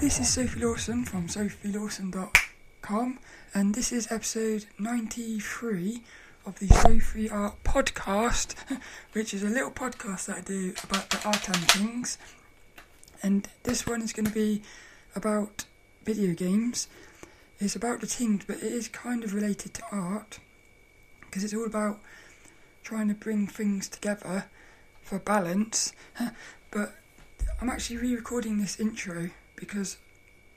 this is Sophie Lawson from sophielawson.com, and this is episode 93 of the Sophie Art Podcast, which is a little podcast that I do about the art and things. And this one is going to be about video games. It's about the things, but it is kind of related to art because it's all about trying to bring things together for balance. but I'm actually re recording this intro because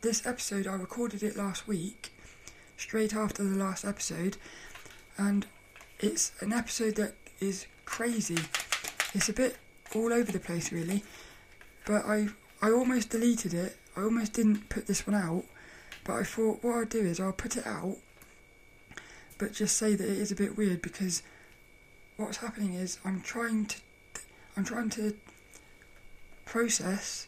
this episode I recorded it last week, straight after the last episode, and it's an episode that is crazy. It's a bit all over the place, really, but I I almost deleted it. I almost didn't put this one out, but I thought what I'd do is I'll put it out, but just say that it is a bit weird because what's happening is I'm trying to I'm trying to process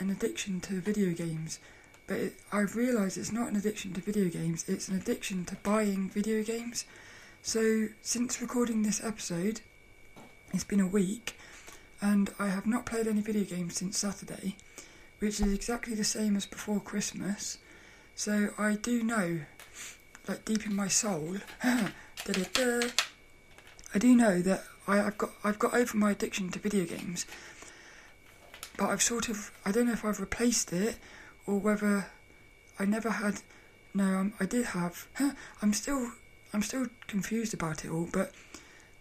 an addiction to video games, but it, I've realised it's not an addiction to video games, it's an addiction to buying video games. So, since recording this episode, it's been a week, and I have not played any video games since Saturday, which is exactly the same as before Christmas. So, I do know, like deep in my soul, I do know that I, have got I've got over my addiction to video games, but I've sort of I don't know if I've replaced it or whether I never had. No, um, I did have. Huh, I'm still I'm still confused about it all, but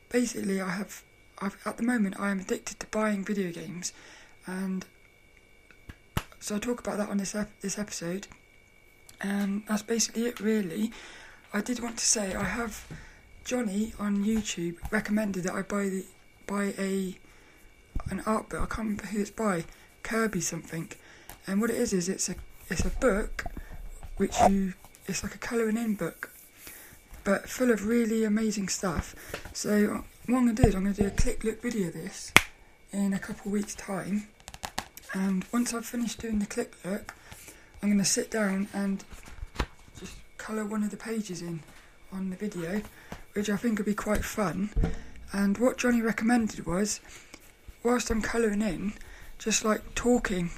basically I have. I've, at the moment, I am addicted to buying video games, and so I talk about that on this ep- this episode, and that's basically it. Really, I did want to say I have Johnny on YouTube recommended that I buy the buy a an art book. I can't remember who it's by, Kirby something. And what it is is it's a it's a book which you it's like a colouring in book, but full of really amazing stuff. So what I'm gonna do is I'm gonna do a click look video of this in a couple weeks time, and once I've finished doing the click look, I'm gonna sit down and just colour one of the pages in on the video, which I think would be quite fun. And what Johnny recommended was whilst I'm colouring in, just like talking.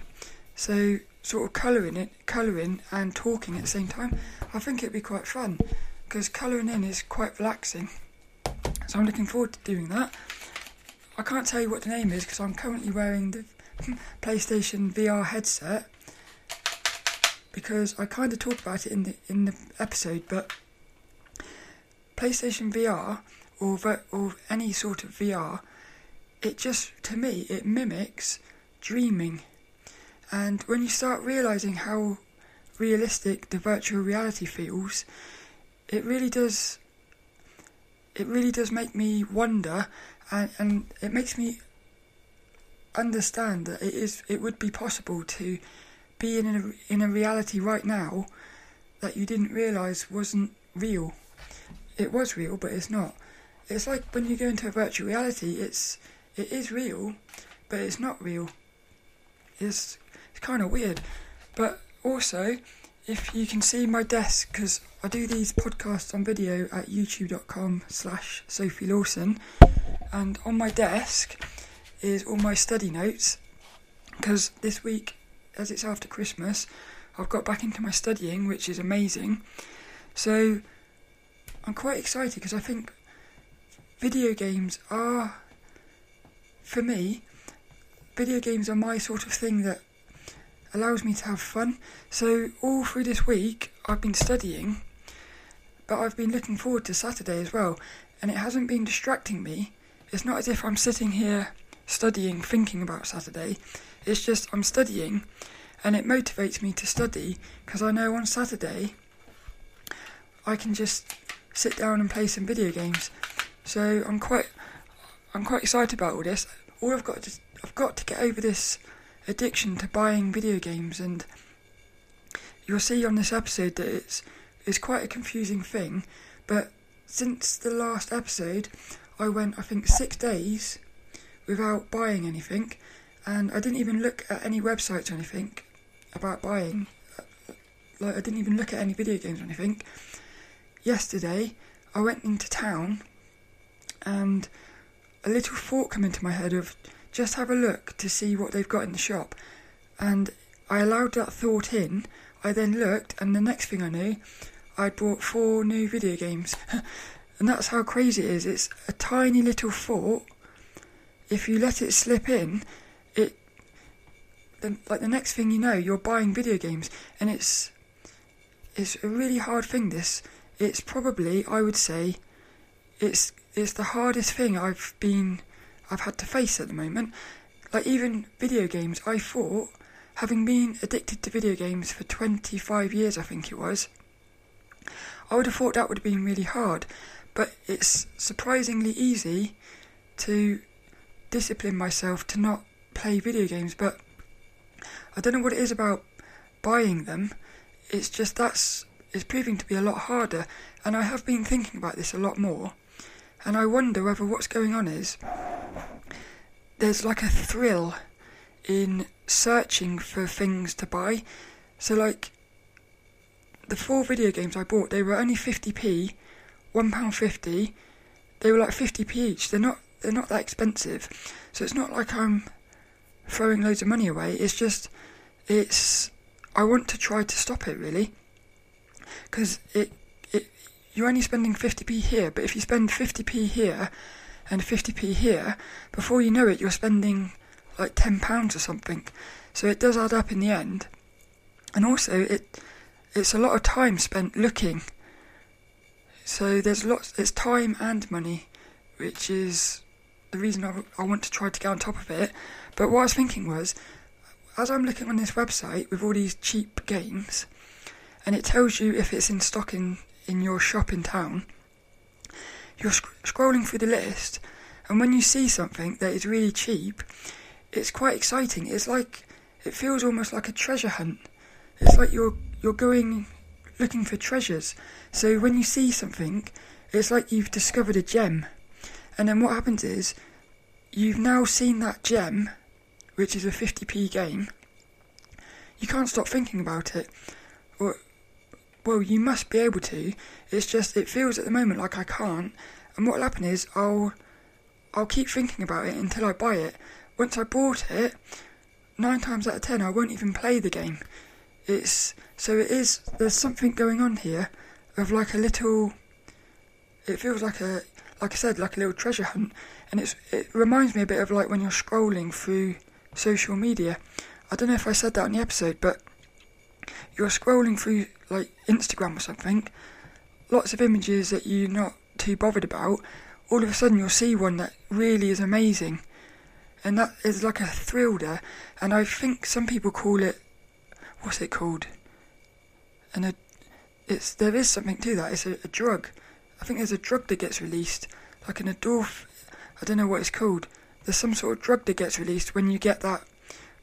So sort of colouring it, colouring and talking at the same time. I think it'd be quite fun because colouring in is quite relaxing. So I'm looking forward to doing that. I can't tell you what the name is because I'm currently wearing the PlayStation VR headset because I kind of talk about it in the in the episode, but PlayStation VR or or any sort of VR it just, to me, it mimics dreaming. And when you start realizing how realistic the virtual reality feels, it really does. It really does make me wonder, and, and it makes me understand that it is. It would be possible to be in a in a reality right now that you didn't realize wasn't real. It was real, but it's not. It's like when you go into a virtual reality. It's it is real, but it's not real. It's, it's kind of weird. But also, if you can see my desk, because I do these podcasts on video at youtube.com slash Sophie Lawson, and on my desk is all my study notes, because this week, as it's after Christmas, I've got back into my studying, which is amazing. So I'm quite excited because I think video games are for me, video games are my sort of thing that allows me to have fun. So all through this week, I've been studying, but I've been looking forward to Saturday as well, and it hasn't been distracting me. It's not as if I'm sitting here studying, thinking about Saturday. It's just I'm studying, and it motivates me to study because I know on Saturday I can just sit down and play some video games. So I'm quite I'm quite excited about all this all I've got to I've got to get over this addiction to buying video games, and you'll see on this episode that it's it's quite a confusing thing. But since the last episode, I went I think six days without buying anything, and I didn't even look at any websites or anything about buying. Like I didn't even look at any video games or anything. Yesterday, I went into town and a little thought came into my head of just have a look to see what they've got in the shop. And I allowed that thought in. I then looked, and the next thing I knew, I'd bought four new video games. and that's how crazy it is. It's a tiny little thought. If you let it slip in, it then like the next thing you know, you're buying video games, and it's it's a really hard thing. This it's probably I would say it's it's the hardest thing I've been I've had to face at the moment. Like even video games, I thought having been addicted to video games for 25 years, I think it was, I would have thought that would have been really hard. But it's surprisingly easy to discipline myself to not play video games. But I don't know what it is about buying them. It's just that's it's proving to be a lot harder, and I have been thinking about this a lot more. And I wonder whether what's going on is there's like a thrill in searching for things to buy. So, like, the four video games I bought, they were only 50p, £1.50. They were like 50p each. They're not, they're not that expensive. So, it's not like I'm throwing loads of money away. It's just, it's, I want to try to stop it really. Because it, it, you're only spending 50p here, but if you spend 50p here and 50p here, before you know it, you're spending like £10 or something. So it does add up in the end. And also, it it's a lot of time spent looking. So there's lots, it's time and money, which is the reason I, I want to try to get on top of it. But what I was thinking was, as I'm looking on this website with all these cheap games, and it tells you if it's in stock in, in your shop in town, you're sc- scrolling through the list, and when you see something that is really cheap, it's quite exciting. It's like it feels almost like a treasure hunt. It's like you're you're going looking for treasures. So when you see something, it's like you've discovered a gem. And then what happens is you've now seen that gem, which is a 50p game. You can't stop thinking about it. Or well, you must be able to. It's just it feels at the moment like I can't. And what'll happen is I'll I'll keep thinking about it until I buy it. Once I bought it, nine times out of ten I won't even play the game. It's so it is. There's something going on here of like a little. It feels like a like I said like a little treasure hunt, and it's it reminds me a bit of like when you're scrolling through social media. I don't know if I said that in the episode, but you're scrolling through like Instagram or something, lots of images that you're not too bothered about, all of a sudden you'll see one that really is amazing. And that is like a thrill there. And I think some people call it, what's it called? And a, it's there is something to that. It's a, a drug. I think there's a drug that gets released, like an endorphin. I don't know what it's called. There's some sort of drug that gets released when you get that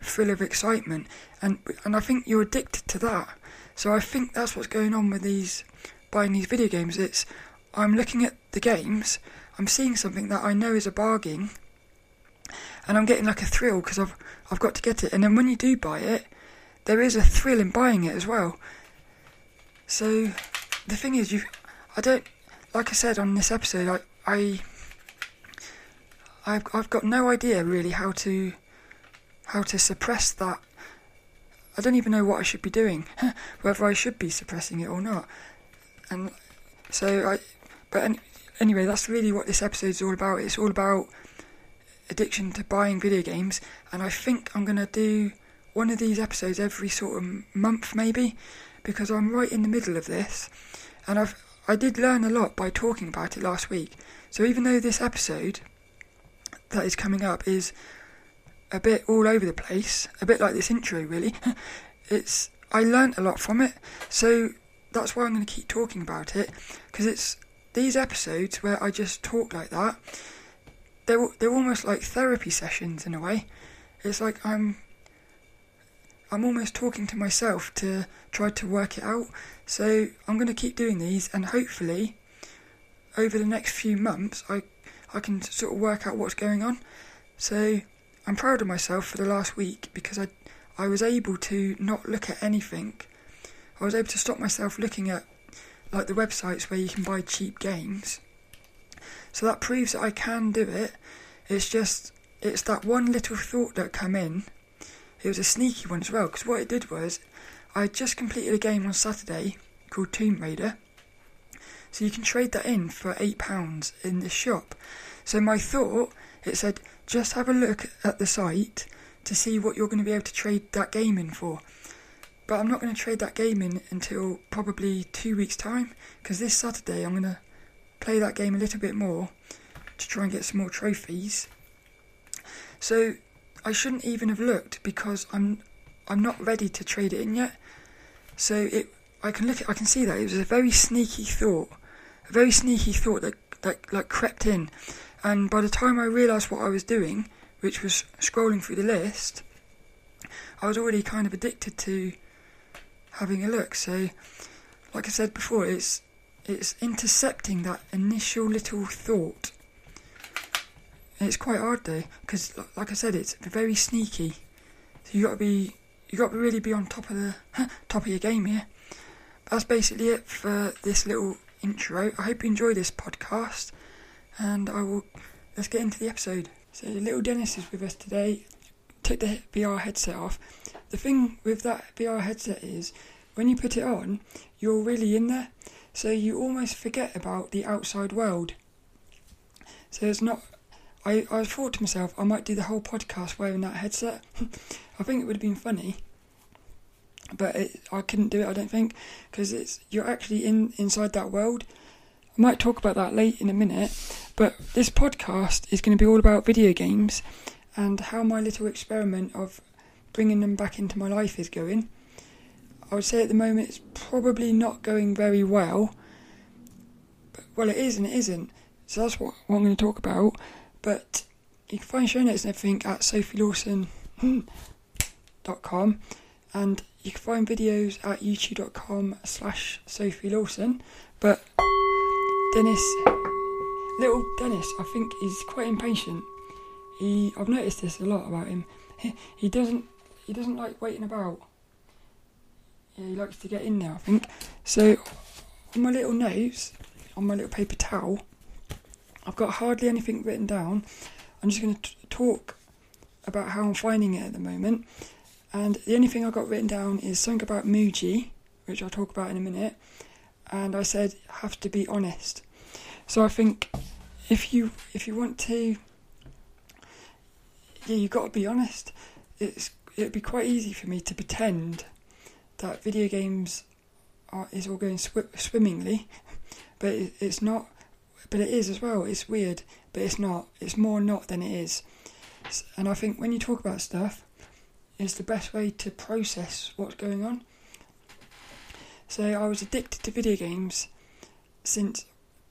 thrill of excitement, and and I think you're addicted to that. So I think that's what's going on with these buying these video games. It's I'm looking at the games, I'm seeing something that I know is a bargain, and I'm getting like a thrill because I've I've got to get it. And then when you do buy it, there is a thrill in buying it as well. So the thing is, you I don't like I said on this episode, I I I've I've got no idea really how to how to suppress that. I don't even know what I should be doing, whether I should be suppressing it or not. And so I, but anyway, that's really what this episode is all about. It's all about addiction to buying video games, and I think I'm gonna do one of these episodes every sort of month, maybe, because I'm right in the middle of this, and I've I did learn a lot by talking about it last week. So even though this episode that is coming up is a bit all over the place, a bit like this intro, really. it's I learnt a lot from it, so that's why I'm going to keep talking about it because it's these episodes where I just talk like that. They're they're almost like therapy sessions in a way. It's like I'm I'm almost talking to myself to try to work it out. So I'm going to keep doing these, and hopefully, over the next few months, I I can sort of work out what's going on. So I'm proud of myself for the last week because I I was able to not look at anything. I was able to stop myself looking at like the websites where you can buy cheap games. So that proves that I can do it. It's just it's that one little thought that come in it was a sneaky one as well. Because what it did was, I just completed a game on Saturday called Tomb Raider. So you can trade that in for eight pounds in the shop. So my thought, it said, just have a look at the site to see what you're going to be able to trade that game in for. But I'm not going to trade that game in until probably two weeks' time because this Saturday I'm going to play that game a little bit more to try and get some more trophies. So I shouldn't even have looked because I'm I'm not ready to trade it in yet. So it I can look at, I can see that it was a very sneaky thought, a very sneaky thought that that like crept in, and by the time I realised what I was doing, which was scrolling through the list, I was already kind of addicted to having a look. So, like I said before, it's it's intercepting that initial little thought. It's quite hard though, because like I said, it's very sneaky. So you got to be you got to really be on top of the top of your game here. That's basically it for this little intro. I hope you enjoy this podcast, and I will let's get into the episode. So little Dennis is with us today. Took the VR headset off. The thing with that VR headset is when you put it on, you're really in there, so you almost forget about the outside world. So it's not. I, I thought to myself, I might do the whole podcast wearing that headset. I think it would have been funny, but it, I couldn't do it. I don't think because it's you're actually in inside that world. I might talk about that late in a minute, but this podcast is going to be all about video games and how my little experiment of bringing them back into my life is going. I would say at the moment it's probably not going very well. But, well, it is and it isn't. So that's what, what I'm going to talk about. But you can find show notes and everything at sophielawson.com and you can find videos at youtube.com slash Sophie Lawson. But Dennis, little Dennis, I think he's quite impatient. He, I've noticed this a lot about him. He, he doesn't, he doesn't like waiting about. Yeah, he likes to get in there, I think. So, on my little notes, on my little paper towel, I've got hardly anything written down. I'm just going to talk about how I'm finding it at the moment. And the only thing I got written down is something about Mooji, which I'll talk about in a minute. And I said have to be honest. So I think if you if you want to, yeah, you've got to be honest. It's it'd be quite easy for me to pretend that video games are, is all going sw- swimmingly, but it, it's not. But it is as well. It's weird, but it's not. It's more not than it is. And I think when you talk about stuff, it's the best way to process what's going on. So I was addicted to video games since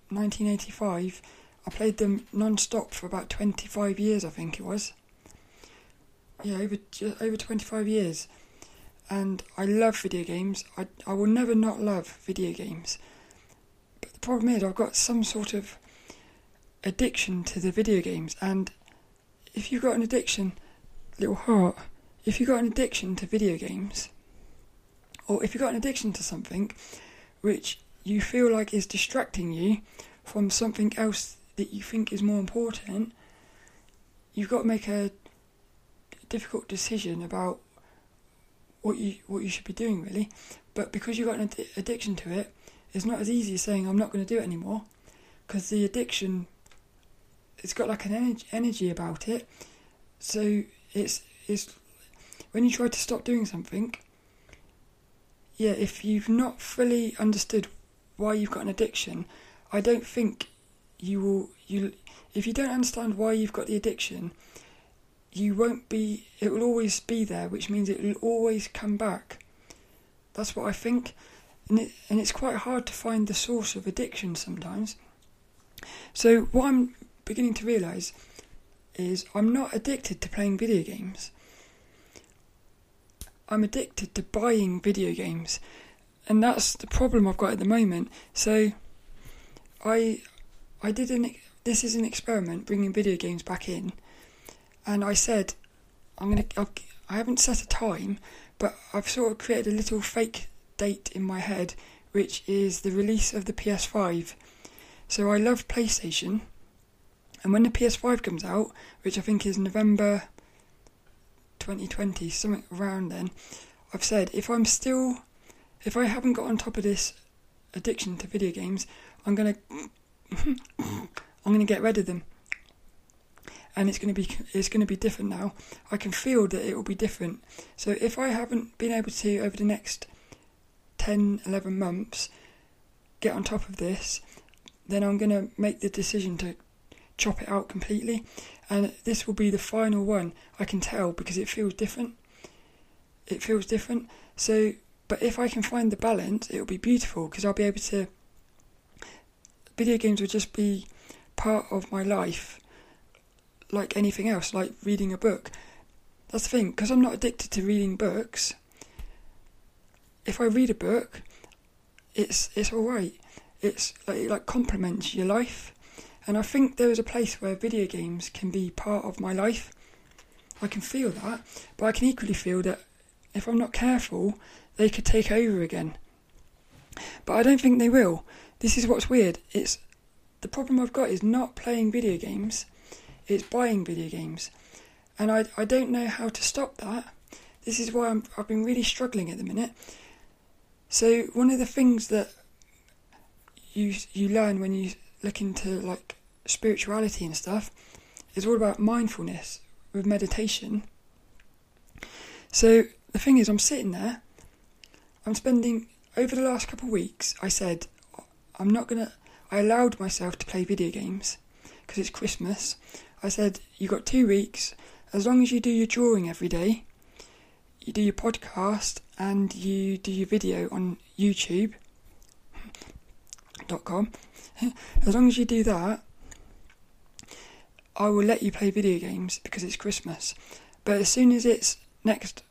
1985. I played them non-stop for about 25 years, I think it was. Yeah, over over 25 years and I love video games. I, I will never not love video games. But the problem is, I've got some sort of addiction to the video games, and if you've got an addiction, little heart, if you've got an addiction to video games, or if you've got an addiction to something which you feel like is distracting you from something else that you think is more important, you've got to make a difficult decision about what you what you should be doing really. But because you've got an ad- addiction to it, it's not as easy as saying I'm not going to do it anymore, because the addiction, it's got like an energy, energy about it. So it's it's when you try to stop doing something. Yeah, if you've not fully understood why you've got an addiction, I don't think you will you if you don't understand why you've got the addiction you won't be, it will always be there, which means it will always come back. That's what I think. And, it, and it's quite hard to find the source of addiction sometimes. So, what I'm beginning to realise is I'm not addicted to playing video games. I'm addicted to buying video games. And that's the problem I've got at the moment. So, I I did an this is an experiment bringing video games back in and I said, I'm gonna. I'll, I haven't set a time, but I've sort of created a little fake date in my head, which is the release of the PS5. So I love PlayStation, and when the PS5 comes out, which I think is November 2020, something around then, I've said if I'm still, if I haven't got on top of this addiction to video games, I'm gonna, I'm gonna get rid of them. And it's gonna be, it's gonna be different now. I can feel that it will be different. So if I haven't been able to over the next 10, 11 months get on top of this, then I'm gonna make the decision to chop it out completely. And this will be the final one. I can tell because it feels different. It feels different. So, but if I can find the balance, it will be beautiful because I'll be able to. Video games will just be part of my life, like anything else, like reading a book. That's the thing, because I'm not addicted to reading books. If I read a book, it's it's all right. It's like it like complements your life. And I think there is a place where video games can be part of my life. I can feel that, but I can equally feel that if I'm not careful, they could take over again. But I don't think they will. This is what's weird. It's the problem I've got is not playing video games, it's buying video games. And I, I don't know how to stop that. This is why I'm, I've been really struggling at the minute. So one of the things that you you learn when you look into like spirituality and stuff is all about mindfulness with meditation. So the thing is, I'm sitting there, I'm spending over the last couple of weeks. I said, I'm not gonna. I allowed myself to play video games because it's Christmas. I said, you got two weeks. As long as you do your drawing every day, you do your podcast, and you do your video on YouTube.com. As long as you do that, I will let you play video games because it's Christmas. But as soon as it's next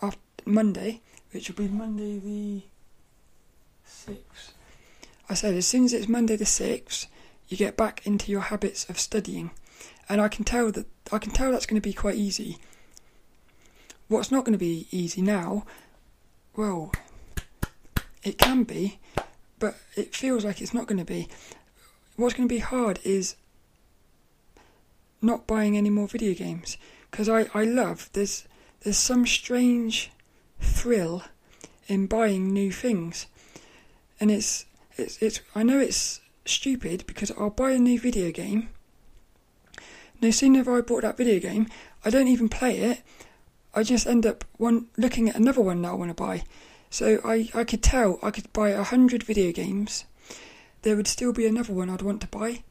after Monday, which will be Monday the sixth, I said as soon as it's Monday the sixth, you get back into your habits of studying, and I can tell that I can tell that's going to be quite easy. What's not going to be easy now? Well, it can be, but it feels like it's not going to be. What's going to be hard is not buying any more video games because I, I love there's there's some strange thrill in buying new things. And it's it's it's I know it's stupid because I'll buy a new video game. No sooner have I bought that video game I don't even play it. I just end up one looking at another one that I want to buy. So I, I could tell I could buy a hundred video games. There would still be another one I'd want to buy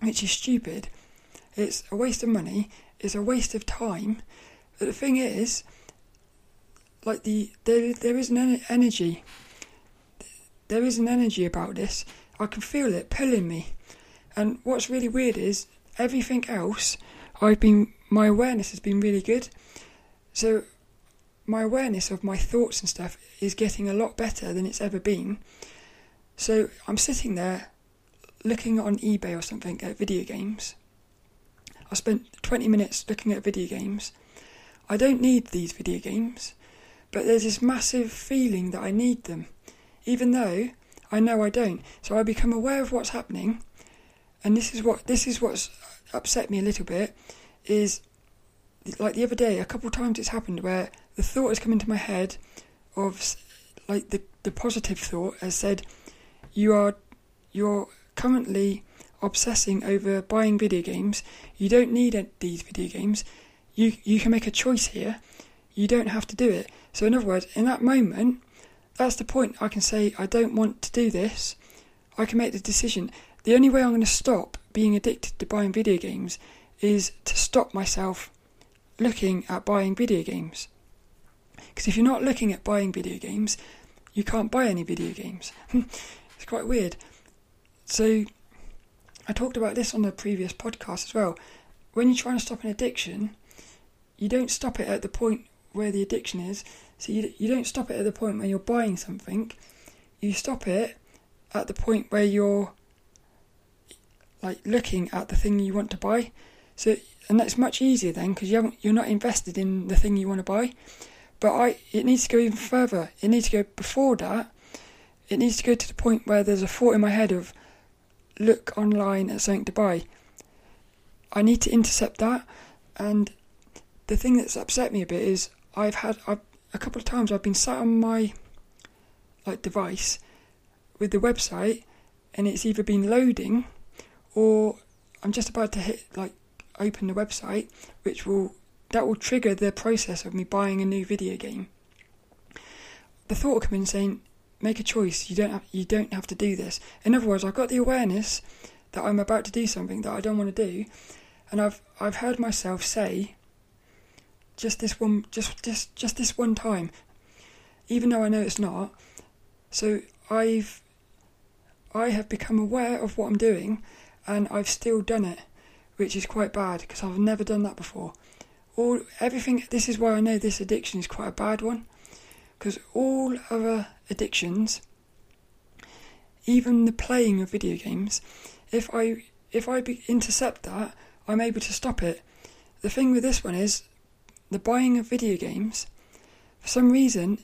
which is stupid. It's a waste of money. It's a waste of time. But the thing is, like the there there is an energy. There is an energy about this. I can feel it pulling me. And what's really weird is everything else. I've been my awareness has been really good. So my awareness of my thoughts and stuff is getting a lot better than it's ever been. So I'm sitting there looking on eBay or something at video games I spent 20 minutes looking at video games. I don't need these video games, but there's this massive feeling that I need them, even though I know I don't. So I become aware of what's happening, and this is what this is what's upset me a little bit. Is like the other day, a couple of times it's happened where the thought has come into my head of like the the positive thought has said, "You are you're currently obsessing over buying video games. You don't need these video games. You you can make a choice here. You don't have to do it. So in other words, in that moment, that's the point. I can say I don't want to do this. I can make the decision. The only way I'm going to stop being addicted to buying video games is to stop myself looking at buying video games. Because if you're not looking at buying video games, you can't buy any video games. it's quite weird. So I talked about this on the previous podcast as well. When you're trying to stop an addiction, you don't stop it at the point where the addiction is. So you, you don't stop it at the point where you're buying something. You stop it at the point where you're like looking at the thing you want to buy. So and that's much easier then because you haven't you're not invested in the thing you want to buy. But I it needs to go even further. It needs to go before that. It needs to go to the point where there's a thought in my head of look online at something to buy. I need to intercept that, and the thing that's upset me a bit is I've had I've, a couple of times I've been sat on my like device with the website and it's either been loading or I'm just about to hit like open the website which will that will trigger the process of me buying a new video game. The thought will come in saying, make a choice, you don't have you don't have to do this. In other words, I've got the awareness that I'm about to do something that I don't want to do and I've I've heard myself say just this one just just just this one time. Even though I know it's not. So I've I have become aware of what I'm doing and I've still done it which is quite bad because I've never done that before. All everything this is why I know this addiction is quite a bad one because all other addictions even the playing of video games if I if I be, intercept that I'm able to stop it. The thing with this one is the buying of video games, for some reason,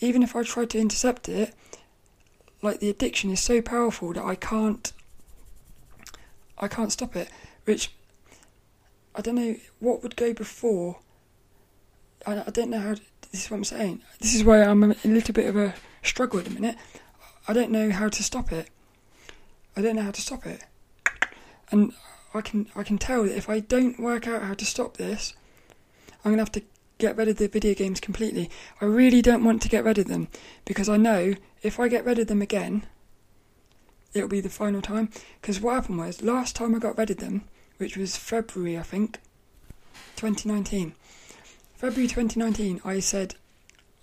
even if I try to intercept it, like the addiction is so powerful that I can't I can't stop it. Which I don't know what would go before. I, I don't know how. To, this is what I'm saying. This is why I'm a little bit of a struggle at the minute. I don't know how to stop it. I don't know how to stop it, and I can I can tell that if I don't work out how to stop this, I'm gonna have to get rid of the video games completely. I really don't want to get rid of them because I know if I get rid of them again, it'll be the final time. Because what happened was last time I got rid of them, which was February I think, 2019. February 2019, I said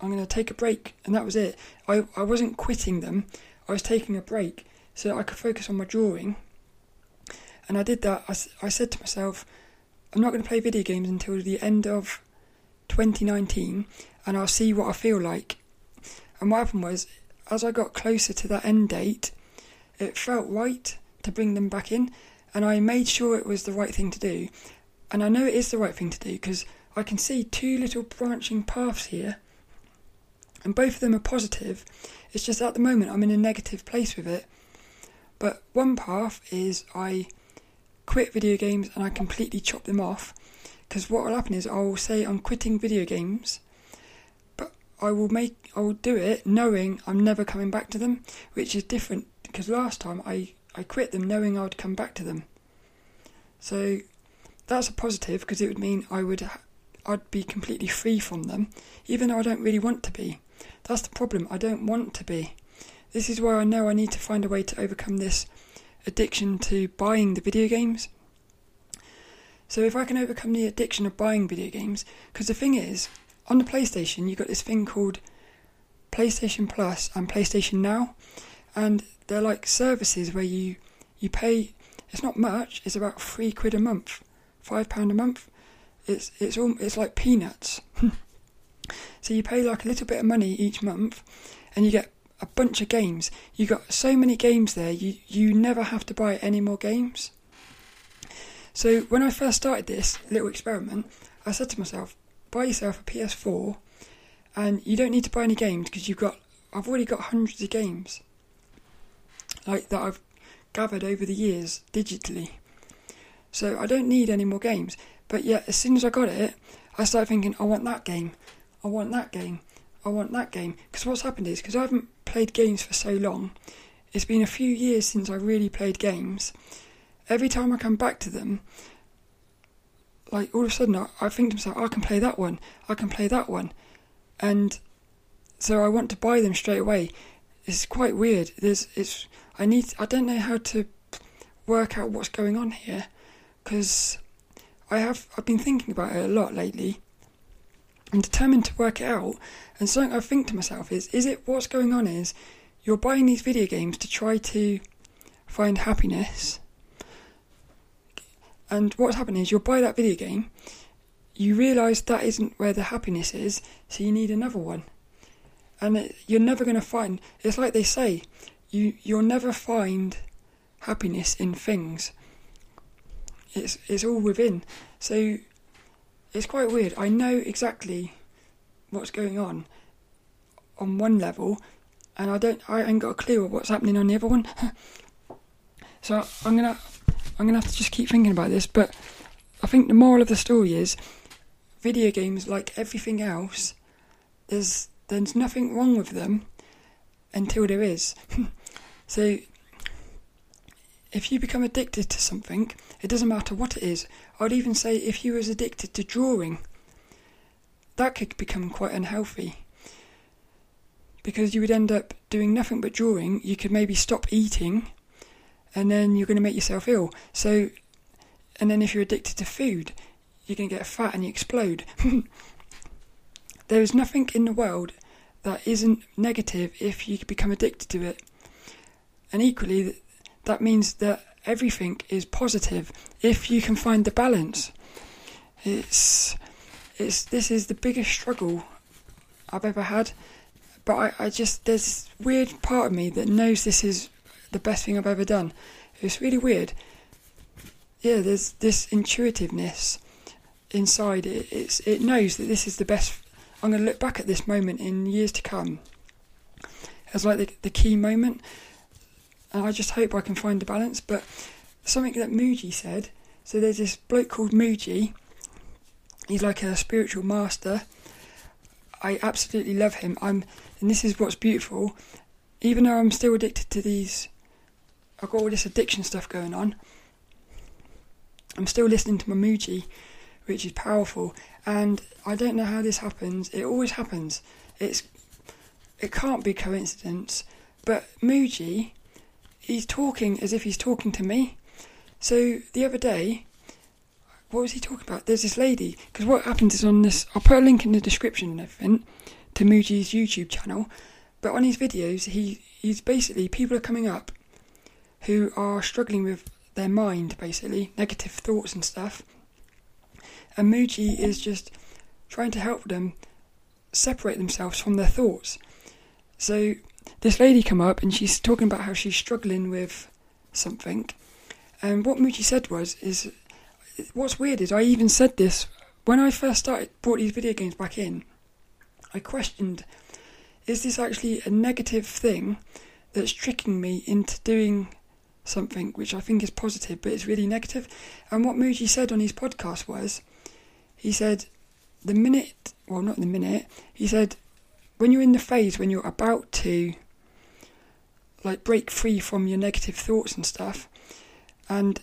I'm going to take a break, and that was it. I I wasn't quitting them. I was taking a break so I could focus on my drawing and I did that. I, I said to myself, I'm not going to play video games until the end of 2019 and I'll see what I feel like. And what happened was, as I got closer to that end date, it felt right to bring them back in, and I made sure it was the right thing to do. And I know it is the right thing to do because I can see two little branching paths here, and both of them are positive. It's just at the moment I'm in a negative place with it. But one path is I quit video games and I completely chop them off. Because what will happen is I will say I'm quitting video games, but I will make I will do it knowing I'm never coming back to them, which is different because last time I I quit them knowing I would come back to them. So that's a positive because it would mean I would I'd be completely free from them, even though I don't really want to be. That's the problem. I don't want to be. This is why I know I need to find a way to overcome this addiction to buying the video games. So if I can overcome the addiction of buying video games, because the thing is, on the PlayStation you've got this thing called PlayStation Plus and PlayStation Now, and they're like services where you you pay. It's not much. It's about three quid a month, five pound a month. It's it's all it's like peanuts. so you pay like a little bit of money each month, and you get a bunch of games. You got so many games there. You you never have to buy any more games. So when I first started this little experiment, I said to myself, buy yourself a PS4, and you don't need to buy any games because you've got. I've already got hundreds of games, like that I've gathered over the years digitally. So I don't need any more games. But yet, as soon as I got it, I started thinking, I want that game, I want that game, I want that game. Because what's happened is, because I haven't played games for so long, it's been a few years since I really played games. Every time I come back to them, like all of a sudden I, I think to myself, I can play that one, I can play that one. And so I want to buy them straight away. It's quite weird. There's, it's, I need, I don't know how to work out what's going on here because I have, I've been thinking about it a lot lately I'm determined to work it out. And something I think to myself is, is it what's going on is you're buying these video games to try to find happiness. And what's happening is you'll buy that video game, you realise that isn't where the happiness is, so you need another one. And it, you're never going to find, it's like they say, you, you'll never find happiness in things. It's, it's all within. So it's quite weird. I know exactly what's going on on one level, and I don't. I ain't got a clue of what's happening on the other one. so I'm gonna, I'm gonna have to just keep thinking about this. But I think the moral of the story is, video games, like everything else, there's there's nothing wrong with them until there is. so if you become addicted to something, it doesn't matter what it is. I'd even say if you was addicted to drawing, that could become quite unhealthy. Because you would end up doing nothing but drawing, you could maybe stop eating and then you're going to make yourself ill. So and then if you're addicted to food, you're going to get fat and you explode. there is nothing in the world that isn't negative if you become addicted to it. And equally, that means that everything is positive if you can find the balance. It's, it's this is the biggest struggle I've ever had, but I, I just there's this weird part of me that knows this is the best thing I've ever done. It's really weird. Yeah, there's this intuitiveness inside it. It's it knows that this is the best. I'm going to look back at this moment in years to come as like the, the key moment and I just hope I can find the balance. But something that Mooji said. So there's this bloke called Mooji, He's like a spiritual master. I absolutely love him. I'm, and this is what's beautiful. Even though I'm still addicted to these, I've got all this addiction stuff going on. I'm still listening to my Muji, which is powerful. And I don't know how this happens. It always happens. It's, it can't be coincidence. But Mooji he's talking as if he's talking to me. So the other day, what was he talking about? There's this lady, because what happens is on this, I'll put a link in the description and everything to Mooji's YouTube channel, but on his videos, he he's basically, people are coming up who are struggling with their mind, basically, negative thoughts and stuff. And Mooji is just trying to help them separate themselves from their thoughts. So this lady come up and she's talking about how she's struggling with something. And what Mooji said was, is what's weird is I even said this when I first started brought these video games back in. I questioned, is this actually a negative thing that's tricking me into doing something which I think is positive, but it's really negative? And what Mooji said on his podcast was, he said, the minute, well, not the minute, he said, when you're in the phase when you're about to like break free from your negative thoughts and stuff and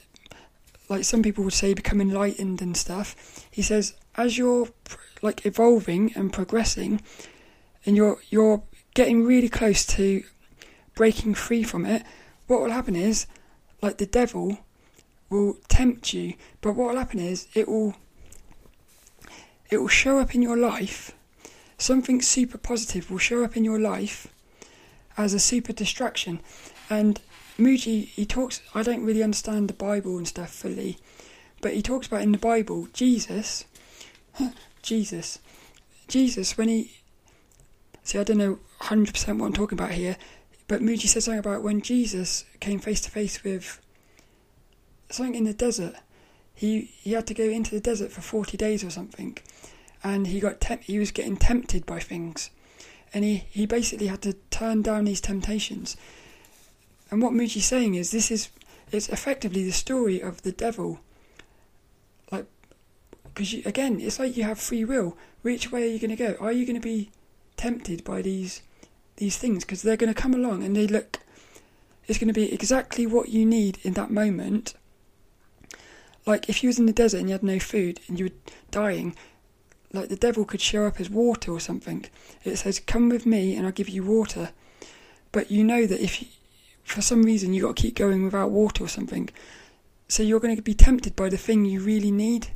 like some people would say become enlightened and stuff he says as you're like evolving and progressing and you're you're getting really close to breaking free from it what will happen is like the devil will tempt you but what will happen is it will it will show up in your life something super positive will show up in your life as a super distraction. And Mooji, he talks, I don't really understand the Bible and stuff fully, but he talks about in the Bible, Jesus, Jesus, Jesus, when he, see, I don't know 100% what I'm talking about here, but Mooji says something about when Jesus came face to face with something in the desert. He, he had to go into the desert for 40 days or something and he got temp- he was getting tempted by things, and he, he basically had to turn down these temptations. And what Mooji's saying is this is it's effectively the story of the devil. Like, because again, it's like you have free will. Which way are you going to go? Are you going to be tempted by these these things? Because they're going to come along and they look. It's going to be exactly what you need in that moment. Like if you was in the desert and you had no food and you were dying, like the devil could show up as water or something. It says, "Come with me, and I'll give you water." But you know that if you, for some reason you got to keep going without water or something, so you're going to be tempted by the thing you really need.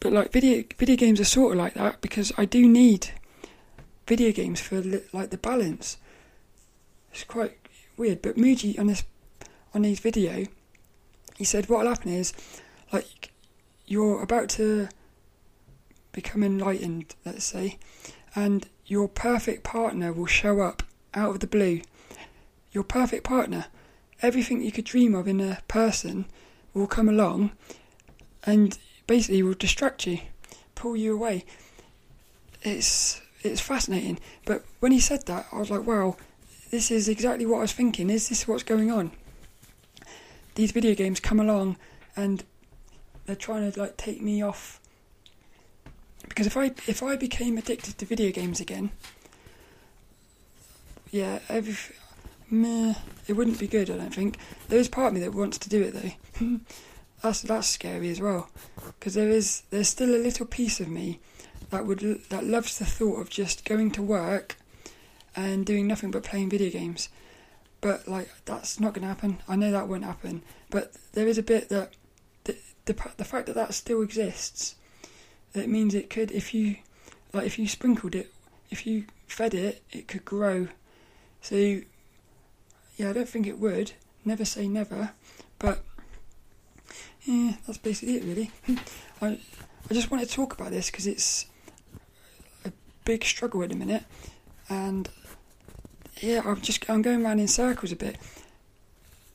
But like video video games are sort of like that because I do need video games for like the balance. It's quite weird. But Mooji on this on his video, he said what will happen is like you're about to become enlightened, let's say, and your perfect partner will show up out of the blue. Your perfect partner, everything you could dream of in a person, will come along and basically will distract you, pull you away. It's it's fascinating. But when he said that, I was like, wow, this is exactly what I was thinking. Is this what's going on? These video games come along and they're trying to like take me off because if I if I became addicted to video games again, yeah, every, meh, it wouldn't be good. I don't think. There is part of me that wants to do it though. that's that's scary as well, because there is there's still a little piece of me that would that loves the thought of just going to work and doing nothing but playing video games. But like that's not going to happen. I know that won't happen. But there is a bit that the the, the fact that that still exists, it means it could if you like if you sprinkled it, if you fed it, it could grow. So yeah, I don't think it would. Never say never, but yeah, that's basically it really. I I just want to talk about this because it's a big struggle at the minute, and yeah, I'm just I'm going around in circles a bit,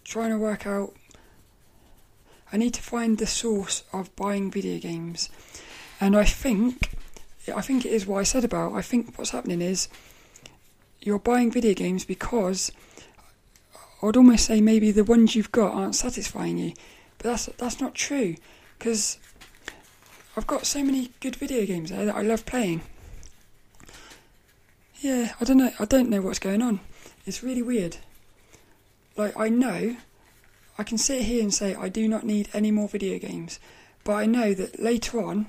trying to work out. I need to find the source of buying video games, and I think, I think it is what I said about. I think what's happening is you're buying video games because I'd almost say maybe the ones you've got aren't satisfying you, but that's that's not true because I've got so many good video games there that I love playing. Yeah, I don't know. I don't know what's going on. It's really weird. Like I know, I can sit here and say I do not need any more video games, but I know that later on,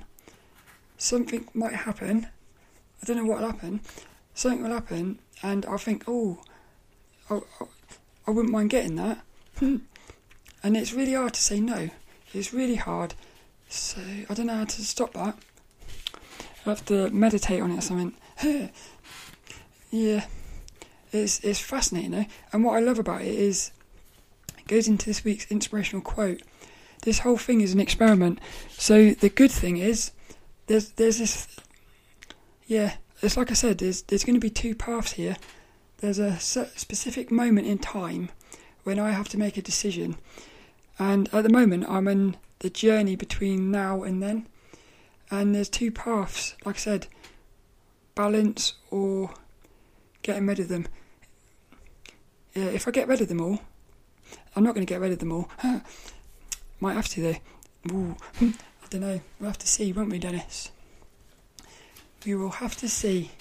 something might happen. I don't know what will happen. Something will happen, and I'll think, oh, I, I wouldn't mind getting that. Hmm. and it's really hard to say no. It's really hard. So I don't know how to stop that. I have to meditate on it or something. Yeah, it's it's fascinating, though. And what I love about it is it goes into this week's inspirational quote. This whole thing is an experiment. So the good thing is there's there's this yeah. It's like I said. There's there's going to be two paths here. There's a specific moment in time when I have to make a decision, and at the moment I'm in the journey between now and then. And there's two paths. Like I said, balance or getting rid of them. Yeah, if I get rid of them all, I'm not going to get rid of them all. Might have to though. Ooh, I don't know. We'll have to see, won't we, Dennis? We will have to see.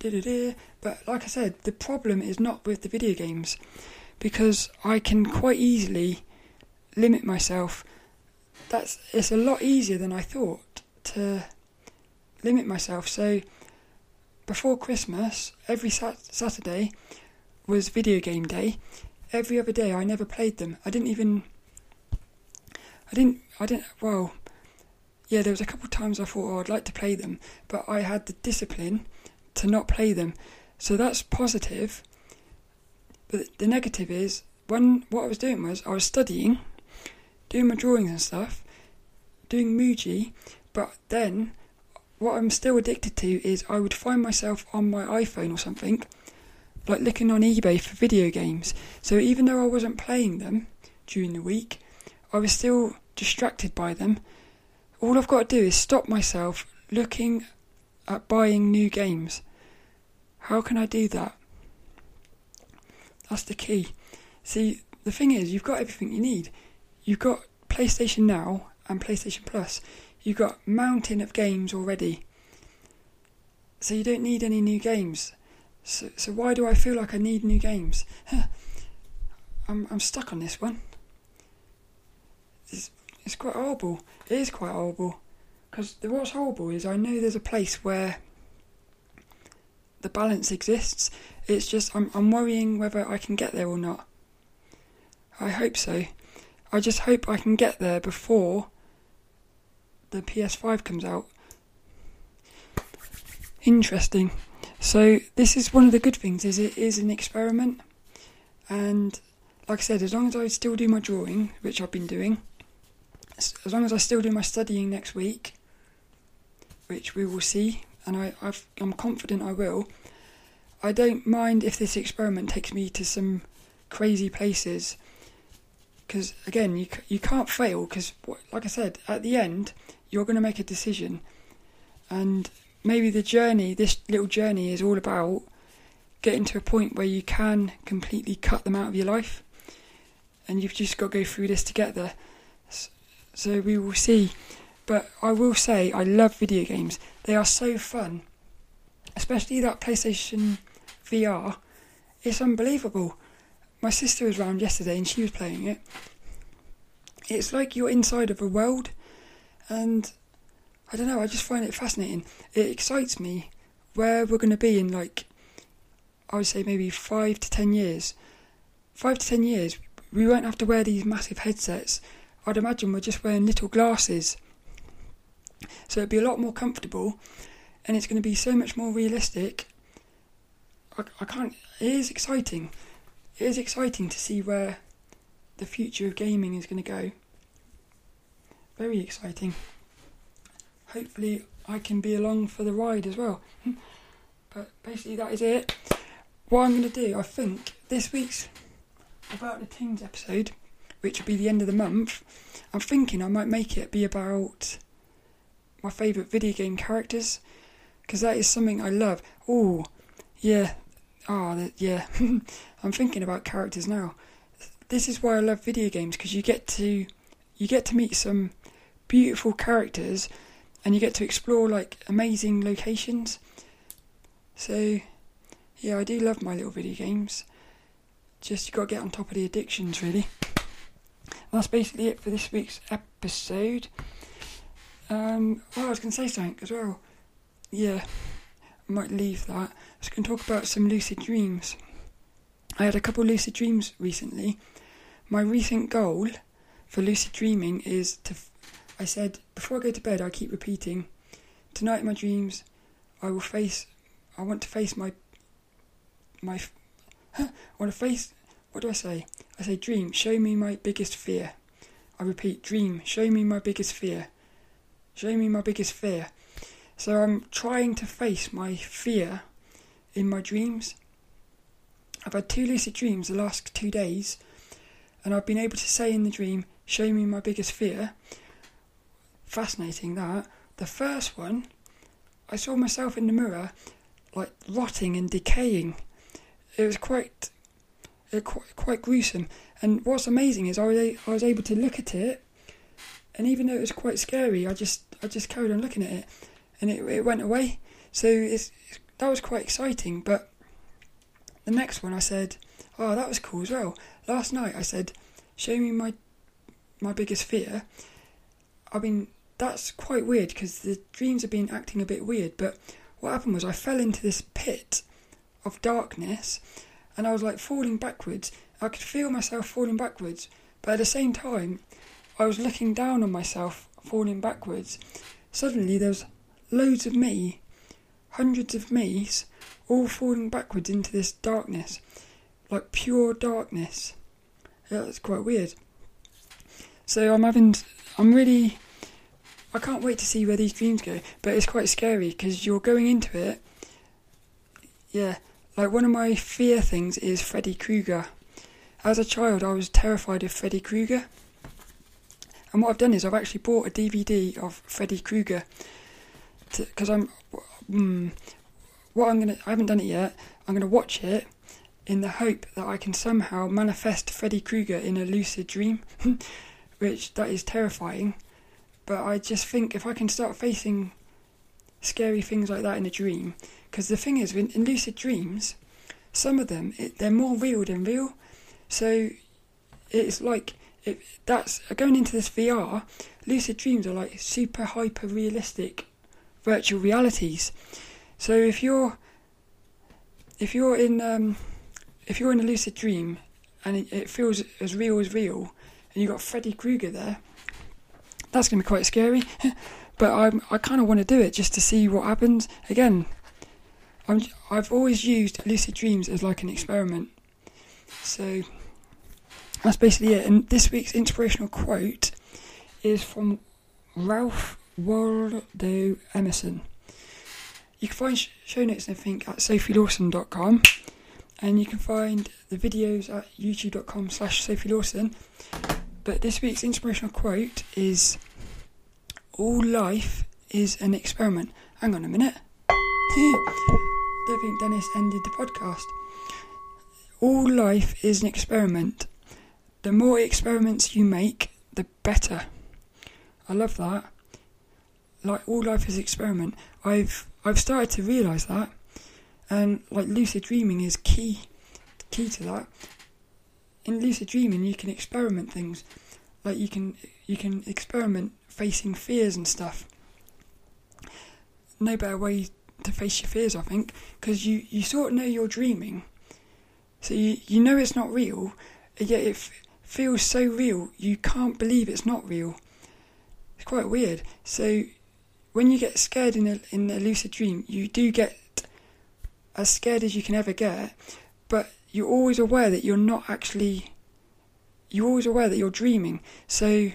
Da-da-da. But like I said, the problem is not with the video games because I can quite easily limit myself. That's it's a lot easier than I thought to limit myself. So before Christmas, every sat- Saturday was video game day. Every other day, I never played them. I didn't even. I didn't. I didn't. Well, yeah, there was a couple of times I thought, oh, I'd like to play them, but I had the discipline to not play them. So that's positive. But the negative is when what I was doing was I was studying, doing my drawings and stuff, doing Mooji, but then what I'm still addicted to is I would find myself on my iPhone or something, like looking on eBay for video games. So even though I wasn't playing them during the week, I was still distracted by them. All I've got to do is stop myself looking at buying new games. How can I do that? That's the key. See, the thing is, you've got everything you need. You've got PlayStation Now and PlayStation Plus you've got mountain of games already. So you don't need any new games. So, so why do I feel like I need new games? I'm I'm stuck on this one. It's quite horrible. It is quite horrible. Because what's horrible is I know there's a place where the balance exists. It's just I'm I'm worrying whether I can get there or not. I hope so. I just hope I can get there before the PS5 comes out. Interesting. So this is one of the good things is it is an experiment, and like I said, as long as I still do my drawing, which I've been doing, as long as I still do my studying next week, which we will see, and I, I've, I'm confident I will. I don't mind if this experiment takes me to some crazy places, because again, you you can't fail. Because like I said, at the end, you're going to make a decision. And maybe the journey, this little journey, is all about getting to a point where you can completely cut them out of your life. And you've just got to go through this to get there. So we will see. But I will say I love video games. They are so fun, especially that PlayStation VR. It's unbelievable. My sister was around yesterday and she was playing it. It's like you're inside of a world, and I don't know. I just find it fascinating. It excites me where we're going to be in like I would say maybe five to ten years. Five to ten years, we won't have to wear these massive headsets. I'd imagine we're just wearing little glasses. So it'd be a lot more comfortable and it's going to be so much more realistic. I, I can't. It is exciting. It is exciting to see where the future of gaming is going to go. Very exciting. Hopefully, I can be along for the ride as well. Hmm. but basically, that is it. What I'm going to do, I think, this week's about the teens episode, which will be the end of the month. I'm thinking I might make it be about my favourite video game characters because that is something I love. Oh, yeah, oh, yeah. I'm thinking about characters now. This is why I love video games because you get to you get to meet some beautiful characters and you get to explore like amazing locations. So, yeah, I do love my little video games. Just you got to get on top of the addictions, really. That's basically it for this week's episode. Um, oh, I was going to say something as well. Yeah, I might leave that. I was going to talk about some lucid dreams. I had a couple lucid dreams recently. My recent goal for lucid dreaming is to. I said before I go to bed, I keep repeating, tonight in my dreams, I will face. I want to face my. My. I want to face. What do I say? I say, dream, show me my biggest fear. I repeat, dream, show me my biggest fear. Show me my biggest fear. So I'm trying to face my fear in my dreams. I've had two lucid dreams the last two days, and I've been able to say in the dream, show me my biggest fear. Fascinating that. The first one, I saw myself in the mirror, like rotting and decaying. It was quite, it quite, quite gruesome. And what's amazing is I was, I was able to look at it and even though it was quite scary, I just I just carried on looking at it, and it it went away. So it's, that was quite exciting. But the next one, I said, "Oh, that was cool as well." Last night, I said, "Show me my my biggest fear." I mean, that's quite weird because the dreams have been acting a bit weird. But what happened was I fell into this pit of darkness, and I was like falling backwards. I could feel myself falling backwards, but at the same time, I was looking down on myself, falling backwards. Suddenly there was loads of me, hundreds of me's, all falling backwards into this darkness, like pure darkness. Yeah, that's quite weird. So I'm having, I'm really, I can't wait to see where these dreams go. But it's quite scary because you're going into it. Yeah, like one of my fear things is Freddy Krueger. As a child, I was terrified of Freddy Krueger. And what I've done is I've actually bought a DVD of Freddy Krueger because I'm. Mm, what I'm gonna, I haven't done it yet. I'm gonna watch it in the hope that I can somehow manifest Freddy Krueger in a lucid dream, which that is terrifying. But I just think if I can start facing scary things like that in a dream, because the thing is, in, lucid dreams, some of them it, they're more real than real. So it's like it, that's going into this VR. Lucid dreams are like super hyper realistic virtual realities. So if you're if you're in um, if you're in a lucid dream and it, it feels as real as real, and you've got Freddy Krueger there, that's going to be quite scary. but I'm, I kind of want to do it just to see what happens. Again, I'm, I've always used lucid dreams as like an experiment. So that's basically it. And this week's inspirational quote is from Ralph Waldo Emerson. You can find show notes and everything at sophielawson.com and you can find the videos at youtube.com slash sophielawson. But this week's inspirational quote is All life is an experiment. Hang on a minute. Don't think Dennis ended the podcast. All life is an experiment. The more experiments you make, the better. I love that. like all life is experiment. I've I've started to realise that, and like lucid dreaming is key key to that. In lucid dreaming, you can experiment things, like you can you can experiment facing fears and stuff. No better way to face your fears, I think, because you you sort of know you're dreaming, so you you know it's not real, yet it f- feels so real you can't believe it's not real. It's quite weird. So when you get scared in a in a lucid dream, you do get as scared as you can ever get, but you're always aware that you're not actually. You're always aware that you're dreaming. So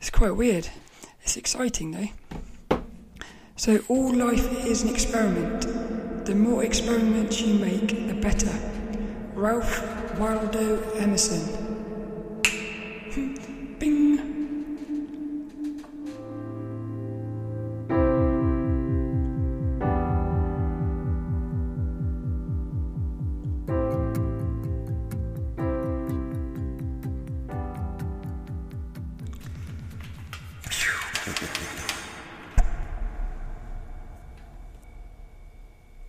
it's quite weird. It's exciting though. So all life is an experiment. The more experiments you make, the better. Ralph Waldo Emerson.